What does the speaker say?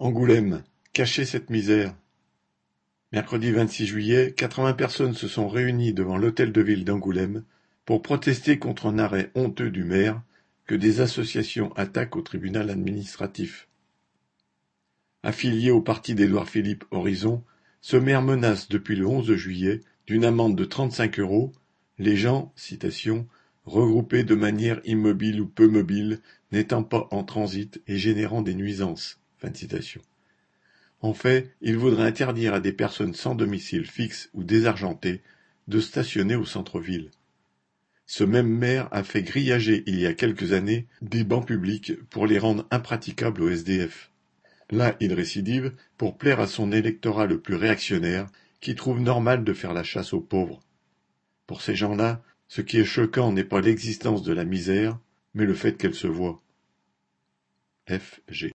Angoulême, cachez cette misère. Mercredi vingt-six juillet, quatre-vingts personnes se sont réunies devant l'hôtel de ville d'Angoulême pour protester contre un arrêt honteux du maire que des associations attaquent au tribunal administratif. Affilié au parti d'Édouard Philippe Horizon, ce maire menace depuis le 11 juillet d'une amende de 35 euros les gens, citation, regroupés de manière immobile ou peu mobile, n'étant pas en transit et générant des nuisances. En fait, il voudrait interdire à des personnes sans domicile fixe ou désargentées de stationner au centre-ville. Ce même maire a fait grillager il y a quelques années des bancs publics pour les rendre impraticables aux SDF. Là, il récidive pour plaire à son électorat le plus réactionnaire qui trouve normal de faire la chasse aux pauvres. Pour ces gens-là, ce qui est choquant n'est pas l'existence de la misère, mais le fait qu'elle se voit. F. G.